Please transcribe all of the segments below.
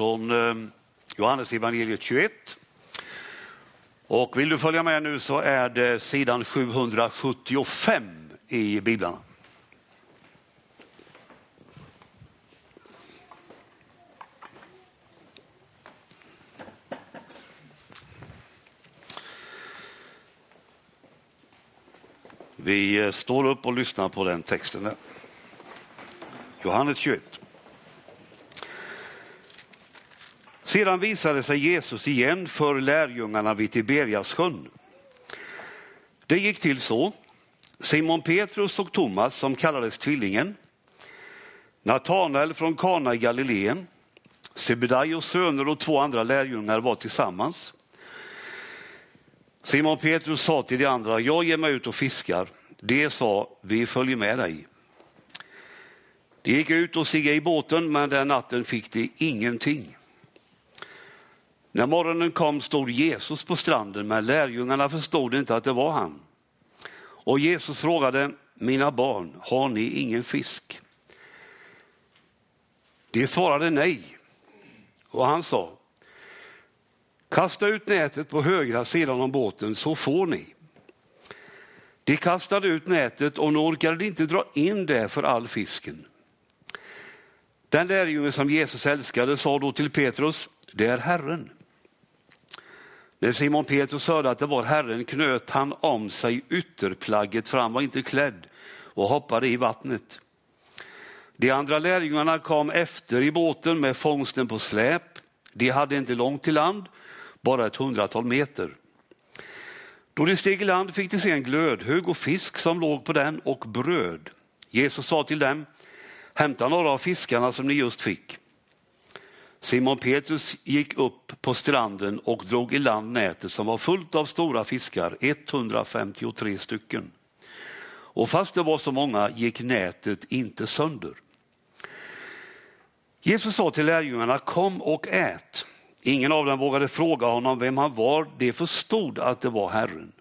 från eh, Johannes evangeliet 21. Och vill du följa med nu så är det sidan 775 i biblarna. Vi eh, står upp och lyssnar på den texten. Johannes 21. Sedan visade sig Jesus igen för lärjungarna vid Tiberiasjön. Det gick till så. Simon Petrus och Thomas, som kallades Tvillingen, Natanael från Kana i Galileen, Sebedaios söner och två andra lärjungar var tillsammans. Simon Petrus sa till de andra, jag ger mig ut och fiskar. De sa, vi följer med dig. De gick ut och sigade i båten, men den natten fick de ingenting. När morgonen kom stod Jesus på stranden, men lärjungarna förstod inte att det var han. Och Jesus frågade, mina barn, har ni ingen fisk? De svarade nej. Och han sa, kasta ut nätet på högra sidan om båten så får ni. De kastade ut nätet och nu orkade de inte dra in det för all fisken. Den lärjunge som Jesus älskade sa då till Petrus, det är Herren. När Simon Petrus hörde att det var Herren knöt han om sig ytterplagget för han var inte klädd och hoppade i vattnet. De andra lärjungarna kom efter i båten med fångsten på släp. De hade inte långt till land, bara ett hundratal meter. Då de steg i land fick de se en glödhög och fisk som låg på den och bröd. Jesus sa till dem, hämta några av fiskarna som ni just fick. Simon Petrus gick upp på stranden och drog i land nätet som var fullt av stora fiskar, 153 stycken. Och fast det var så många gick nätet inte sönder. Jesus sa till lärjungarna, kom och ät. Ingen av dem vågade fråga honom vem han var, de förstod att det var Herren.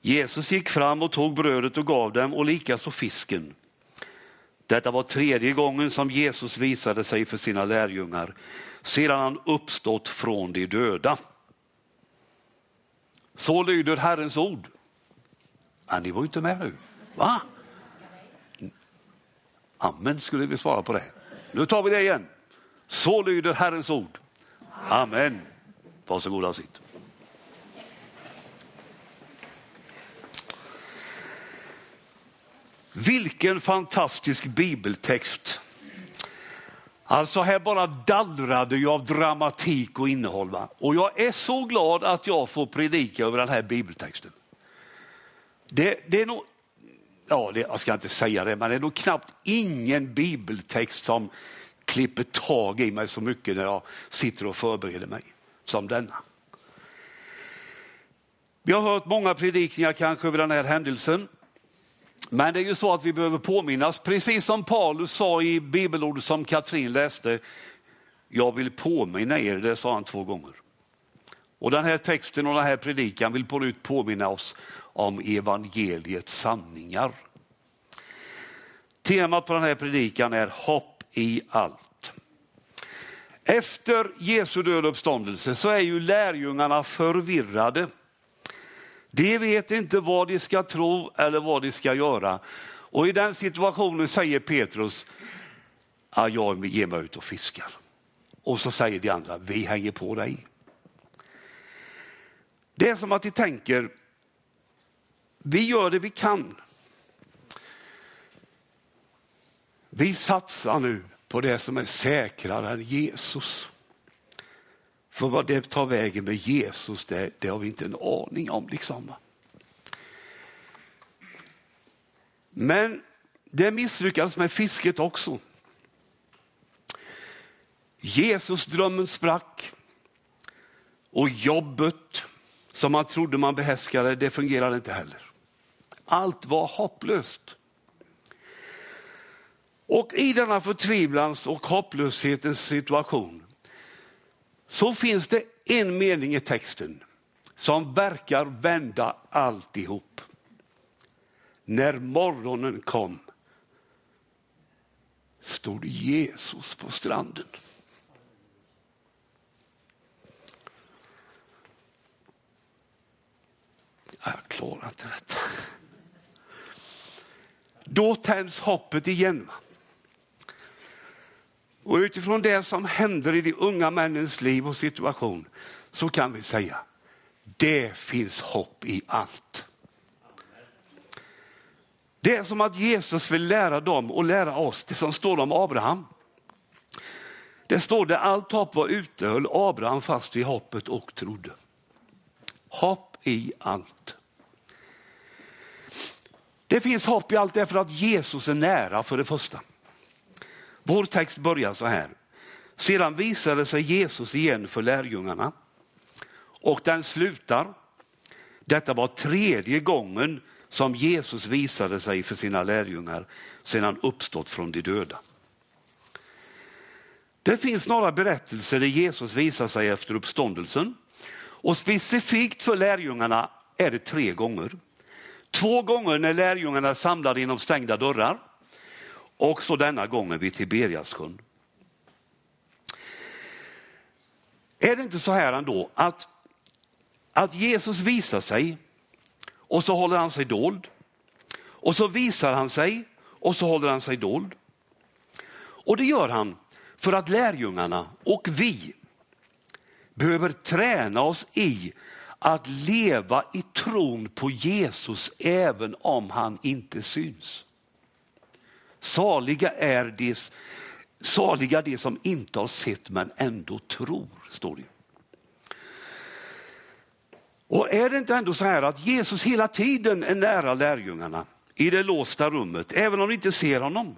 Jesus gick fram och tog brödet och gav dem och likaså fisken. Detta var tredje gången som Jesus visade sig för sina lärjungar sedan han uppstått från de döda. Så lyder Herrens ord. Men ni var inte med nu. Va? Amen skulle vi svara på det. Nu tar vi det igen. Så lyder Herrens ord. Amen. Varsågoda och sitt. Vilken fantastisk bibeltext. Alltså här bara dallrade jag av dramatik och innehåll. Va? Och jag är så glad att jag får predika över den här bibeltexten. Det, det är nog, ja det, jag ska inte säga det, men det är nog knappt ingen bibeltext som klipper tag i mig så mycket när jag sitter och förbereder mig som denna. Vi har hört många predikningar kanske över den här händelsen. Men det är ju så att vi behöver påminnas, precis som Paulus sa i bibelordet som Katrin läste. Jag vill påminna er, det sa han två gånger. Och den här texten och den här predikan vill på nytt påminna oss om evangeliets sanningar. Temat på den här predikan är hopp i allt. Efter Jesu död och uppståndelse så är ju lärjungarna förvirrade. De vet inte vad de ska tro eller vad de ska göra. Och i den situationen säger Petrus, ah, jag ger mig ut och fiskar. Och så säger de andra, vi hänger på dig. Det är som att de tänker, vi gör det vi kan. Vi satsar nu på det som är säkrare än Jesus. För vad det tar vägen med Jesus, det, det har vi inte en aning om. Liksom. Men det misslyckades med fisket också. Jesus drömmen sprack och jobbet som man trodde man behärskade, det fungerade inte heller. Allt var hopplöst. Och i denna förtvivlans och hopplöshetens situation så finns det en mening i texten som verkar vända alltihop. När morgonen kom stod Jesus på stranden. Jag klarar inte detta. Då tänds hoppet igen. Och utifrån det som händer i de unga männens liv och situation så kan vi säga, det finns hopp i allt. Det är som att Jesus vill lära dem och lära oss det som står om Abraham. Det står där allt hopp var ute höll Abraham fast vid hoppet och trodde. Hopp i allt. Det finns hopp i allt därför att Jesus är nära för det första. Vår text börjar så här. Sedan visade sig Jesus igen för lärjungarna och den slutar. Detta var tredje gången som Jesus visade sig för sina lärjungar sedan han uppstått från de döda. Det finns några berättelser där Jesus visar sig efter uppståndelsen och specifikt för lärjungarna är det tre gånger. Två gånger när lärjungarna samlade inom stängda dörrar Också denna gången vid Tiberiassjön. Är det inte så här ändå att, att Jesus visar sig och så håller han sig dold. Och så visar han sig och så håller han sig dold. Och det gör han för att lärjungarna och vi behöver träna oss i att leva i tron på Jesus även om han inte syns. Saliga är det, saliga det som inte har sett men ändå tror, står det. Och är det inte ändå så här att Jesus hela tiden är nära lärjungarna i det låsta rummet, även om de inte ser honom?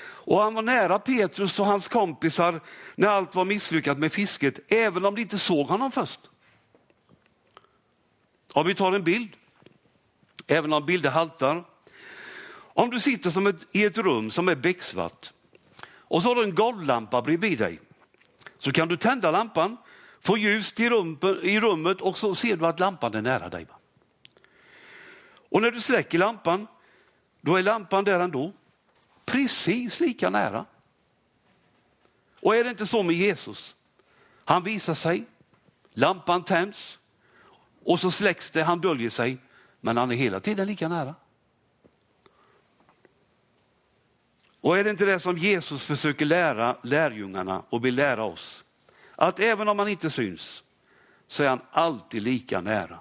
Och han var nära Petrus och hans kompisar när allt var misslyckat med fisket, även om de inte såg honom först. Om vi tar en bild, även om bilder haltar. Om du sitter som ett, i ett rum som är becksvart och så har du en golvlampa bredvid dig, så kan du tända lampan Få ljus i, rum, i rummet och så ser du att lampan är nära dig. Och när du släcker lampan, då är lampan där ändå. Precis lika nära. Och är det inte så med Jesus? Han visar sig, lampan tänds och så släcks det, han döljer sig, men han är hela tiden lika nära. Och är det inte det som Jesus försöker lära lärjungarna och vill lära oss? Att även om han inte syns så är han alltid lika nära.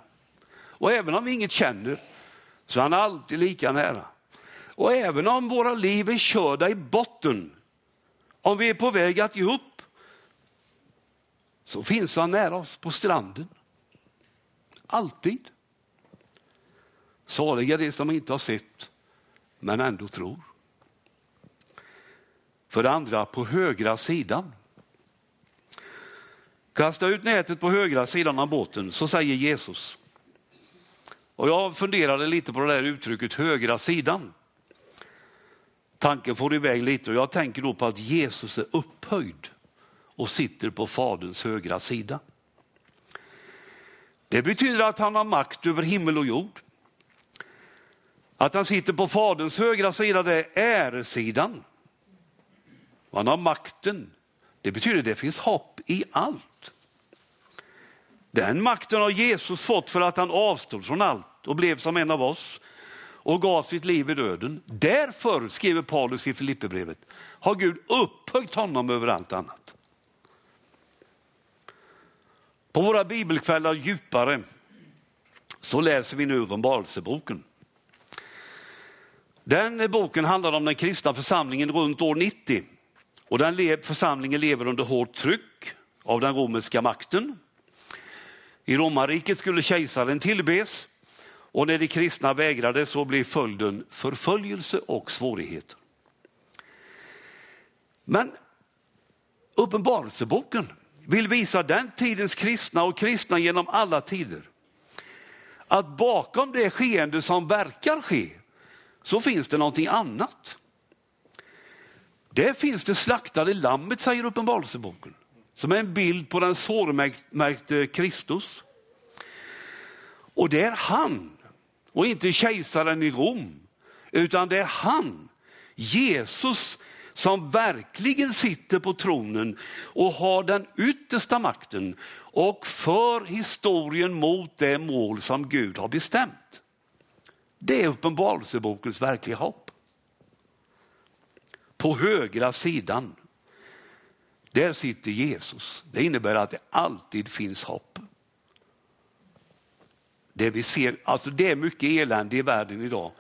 Och även om vi inget känner så är han alltid lika nära. Och även om våra liv är körda i botten, om vi är på väg att ge upp, så finns han nära oss på stranden. Alltid. Saliga de som inte har sett, men ändå tror. För det andra, på högra sidan Kasta ut nätet på högra sidan av båten, så säger Jesus. Och jag funderade lite på det där uttrycket högra sidan. Tanken får iväg lite och jag tänker då på att Jesus är upphöjd och sitter på faderns högra sida. Det betyder att han har makt över himmel och jord. Att han sitter på faderns högra sida, det är äresidan. Han har makten. Det betyder att det finns hopp i allt. Den makten har Jesus fått för att han avstod från allt och blev som en av oss och gav sitt liv i döden. Därför, skriver Paulus i Filipperbrevet, har Gud upphöjt honom över allt annat. På våra bibelkvällar djupare så läser vi nu Uppenbarelseboken. Den boken handlar om den kristna församlingen runt år 90 och den församlingen lever under hårt tryck av den romerska makten i romarriket skulle kejsaren tillbes och när de kristna vägrade så blev följden förföljelse och svårigheter. Men Uppenbarelseboken vill visa den tidens kristna och kristna genom alla tider att bakom det skeende som verkar ske så finns det någonting annat. Där finns det slaktade lammet säger Uppenbarelseboken som är en bild på den sårmärkte Kristus. Och det är han och inte kejsaren i Rom, utan det är han, Jesus, som verkligen sitter på tronen och har den yttersta makten och för historien mot det mål som Gud har bestämt. Det är Uppenbarelsebokens verkliga hopp. På högra sidan, där sitter Jesus. Det innebär att det alltid finns hopp. Det vi ser, alltså det är mycket elände i världen idag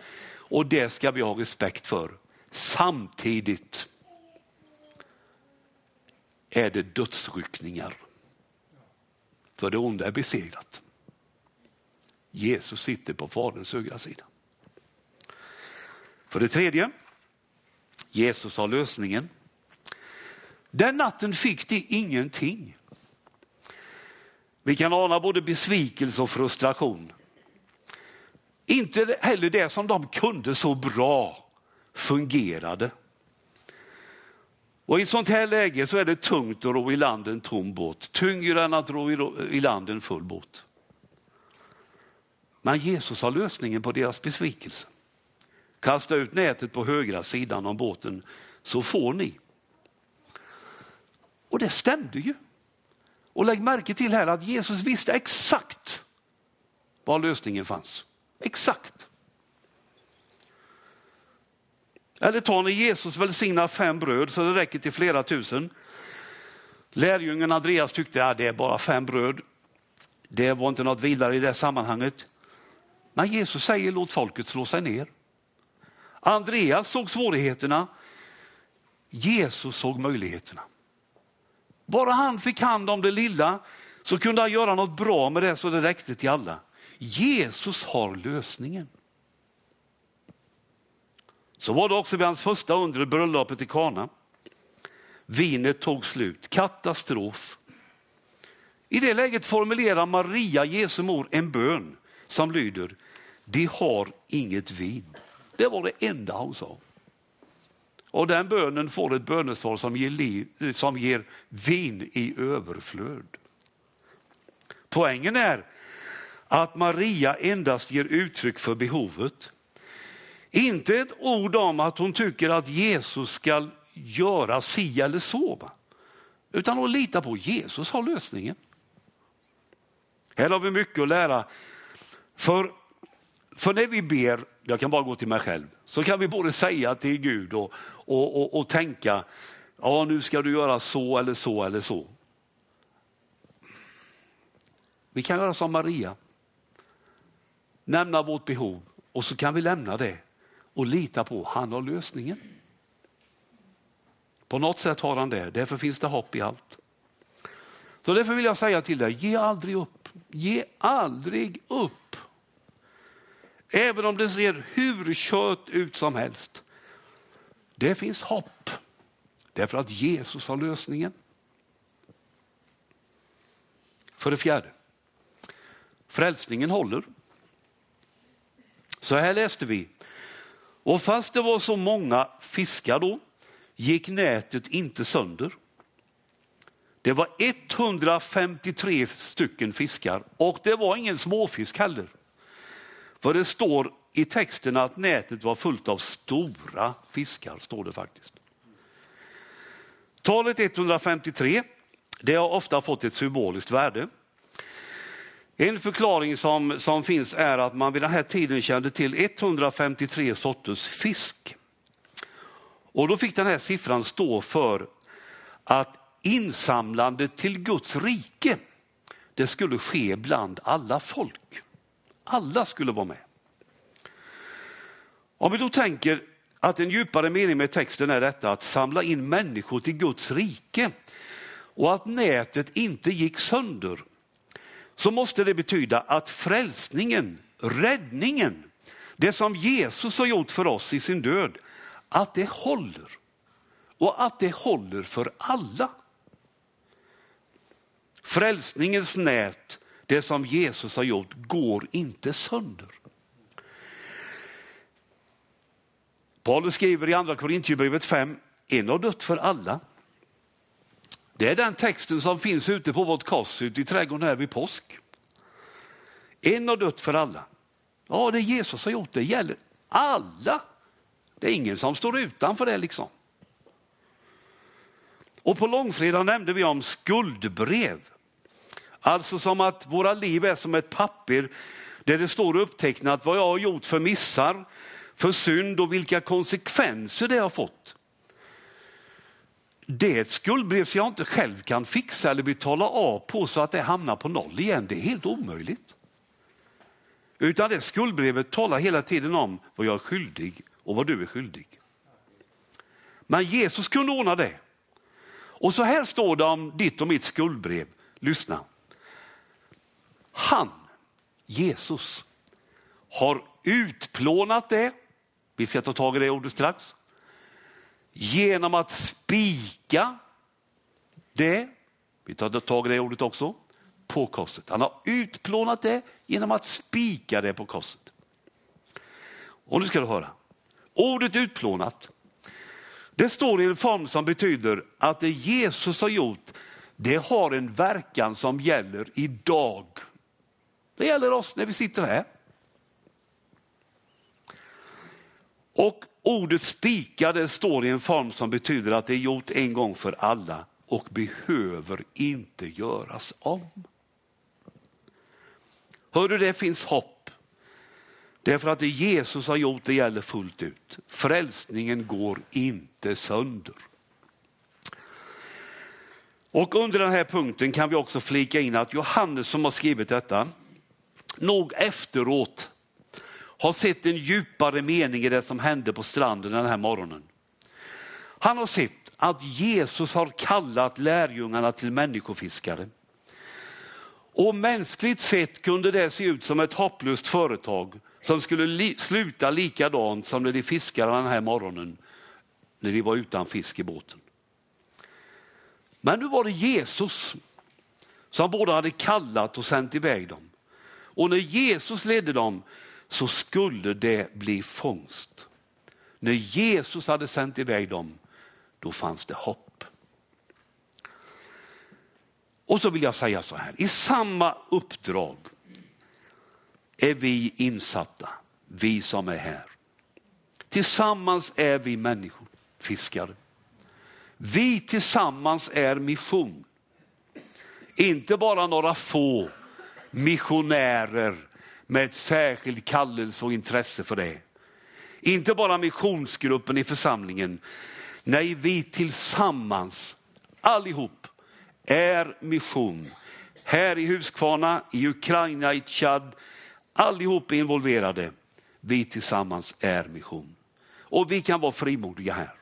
och det ska vi ha respekt för. Samtidigt är det dödsryckningar. För det onda är besegrat. Jesus sitter på Faderns högra sida. För det tredje, Jesus har lösningen. Den natten fick de ingenting. Vi kan ana både besvikelse och frustration. Inte heller det som de kunde så bra fungerade. Och I ett sånt här läge så är det tungt att ro i land en tom båt, tyngre än att ro i land en full båt. Men Jesus har lösningen på deras besvikelse. Kasta ut nätet på högra sidan om båten så får ni. Och det stämde ju. Och lägg märke till här att Jesus visste exakt var lösningen fanns. Exakt. Eller tar ni Jesus välsignar fem bröd så det räcker till flera tusen. Lärjungen Andreas tyckte att ja, det är bara fem bröd. Det var inte något vidare i det sammanhanget. Men Jesus säger låt folket slå sig ner. Andreas såg svårigheterna. Jesus såg möjligheterna. Bara han fick hand om det lilla så kunde han göra något bra med det så det räckte till alla. Jesus har lösningen. Så var det också vid hans första under bröllopet i Kana. Vinet tog slut, katastrof. I det läget formulerar Maria, Jesu mor, en bön som lyder, de har inget vin. Det var det enda hon sa. Och den bönen får ett bönesvar som ger, liv, som ger vin i överflöd. Poängen är att Maria endast ger uttryck för behovet. Inte ett ord om att hon tycker att Jesus ska göra si eller så. Utan hon litar på att Jesus har lösningen. Här har vi mycket att lära. För, för när vi ber, jag kan bara gå till mig själv, så kan vi både säga till Gud och, och, och, och tänka, ja nu ska du göra så eller så eller så. Vi kan göra som Maria, nämna vårt behov och så kan vi lämna det och lita på att han har lösningen. På något sätt har han det, därför finns det hopp i allt. Så därför vill jag säga till dig, ge aldrig upp. Ge aldrig upp. Även om det ser hur kött ut som helst. Det finns hopp. Därför att Jesus har lösningen. För det fjärde, frälsningen håller. Så här läste vi. Och fast det var så många fiskar då gick nätet inte sönder. Det var 153 stycken fiskar och det var ingen småfisk heller. För det står i texten att nätet var fullt av stora fiskar, står det faktiskt. Talet 153, det har ofta fått ett symboliskt värde. En förklaring som, som finns är att man vid den här tiden kände till 153 sorters fisk. Och då fick den här siffran stå för att insamlandet till Guds rike, det skulle ske bland alla folk. Alla skulle vara med. Om vi då tänker att en djupare mening med texten är detta att samla in människor till Guds rike och att nätet inte gick sönder så måste det betyda att frälsningen, räddningen, det som Jesus har gjort för oss i sin död, att det håller. Och att det håller för alla. Frälsningens nät, det som Jesus har gjort, går inte sönder. Paulus skriver i andra Korintierbrevet 5, en har dött för alla. Det är den texten som finns ute på vårt kors ute i trädgården här vid påsk. En har dött för alla. Ja, det Jesus har gjort, det gäller alla. Det är ingen som står utanför det liksom. Och på långfredagen nämnde vi om skuldbrev. Alltså som att våra liv är som ett papper där det står upptecknat vad jag har gjort för missar, för synd och vilka konsekvenser det har fått. Det är ett skuldbrev som jag inte själv kan fixa eller betala av på så att det hamnar på noll igen. Det är helt omöjligt. Utan det skuldbrevet talar hela tiden om vad jag är skyldig och vad du är skyldig. Men Jesus kunde ordna det. Och så här står det om ditt och mitt skuldbrev. Lyssna. Han, Jesus, har utplånat det. Vi ska ta tag i det ordet strax. Genom att spika det. Vi tar tag i det ordet också. På korset. Han har utplånat det genom att spika det på korset. Och nu ska du höra. Ordet utplånat det står i en form som betyder att det Jesus har gjort, det har en verkan som gäller idag. Det gäller oss när vi sitter här. Och ordet spikade står i en form som betyder att det är gjort en gång för alla och behöver inte göras om. Hör du, det finns hopp Därför att det Jesus har gjort det gäller fullt ut. Frälsningen går inte sönder. Och under den här punkten kan vi också flika in att Johannes som har skrivit detta, nog efteråt har sett en djupare mening i det som hände på stranden den här morgonen. Han har sett att Jesus har kallat lärjungarna till människofiskare. Och mänskligt sett kunde det se ut som ett hopplöst företag som skulle li sluta likadant som när de fiskade den här morgonen när de var utan fisk i båten. Men nu var det Jesus som både hade kallat och sänt iväg dem. Och när Jesus ledde dem så skulle det bli fångst. När Jesus hade sänt iväg dem, då fanns det hopp. Och så vill jag säga så här, i samma uppdrag är vi insatta, vi som är här. Tillsammans är vi människor, fiskare. Vi tillsammans är mission. Inte bara några få missionärer med ett särskilt kallelse och intresse för det. Inte bara missionsgruppen i församlingen. Nej, vi tillsammans, allihop, är mission. Här i Huskvarna, i Ukraina, i Tchad, Allihop är involverade. Vi tillsammans är mission. Och vi kan vara frimodiga här.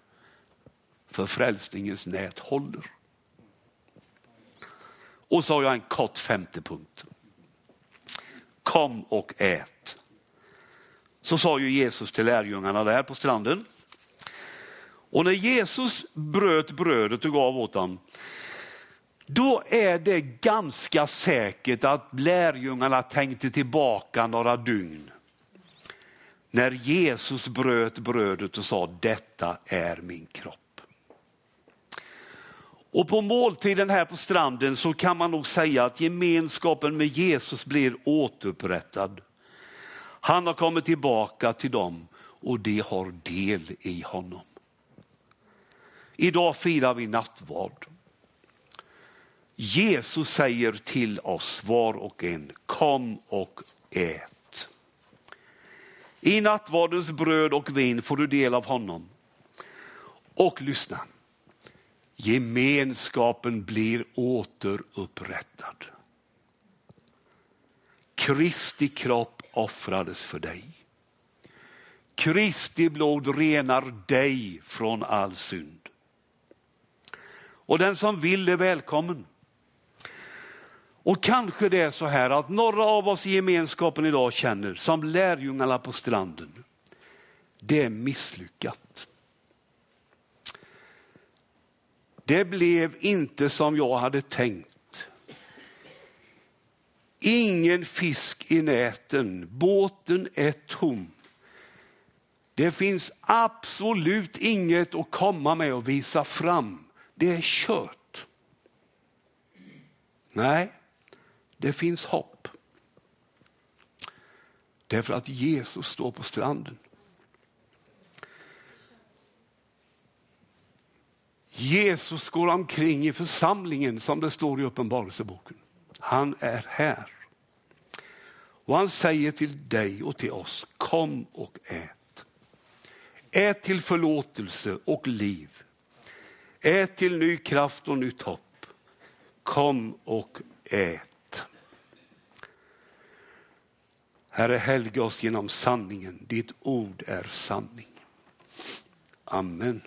För frälsningens nät håller. Och så har jag en kort femte punkt. Kom och ät. Så sa ju Jesus till lärjungarna där på stranden. Och när Jesus bröt brödet och gav åt dem, då är det ganska säkert att lärjungarna tänkte tillbaka några dygn. När Jesus bröt brödet och sa detta är min kropp. Och på måltiden här på stranden så kan man nog säga att gemenskapen med Jesus blir återupprättad. Han har kommit tillbaka till dem och de har del i honom. Idag firar vi nattvard. Jesus säger till oss var och en, kom och ät. I nattvardens bröd och vin får du del av honom. Och lyssna, gemenskapen blir återupprättad. Kristi kropp offrades för dig. Kristi blod renar dig från all synd. Och den som vill är välkommen. Och kanske det är så här att några av oss i gemenskapen idag känner som lärjungarna på stranden. Det är misslyckat. Det blev inte som jag hade tänkt. Ingen fisk i näten, båten är tom. Det finns absolut inget att komma med och visa fram. Det är kört. Nej, det finns hopp. Därför att Jesus står på stranden. Jesus går omkring i församlingen som det står i Uppenbarelseboken. Han är här. Och han säger till dig och till oss, kom och ät. Ät till förlåtelse och liv. Ät till ny kraft och nytt hopp. Kom och ät. Herre, helga oss genom sanningen. Ditt ord är sanning. Amen.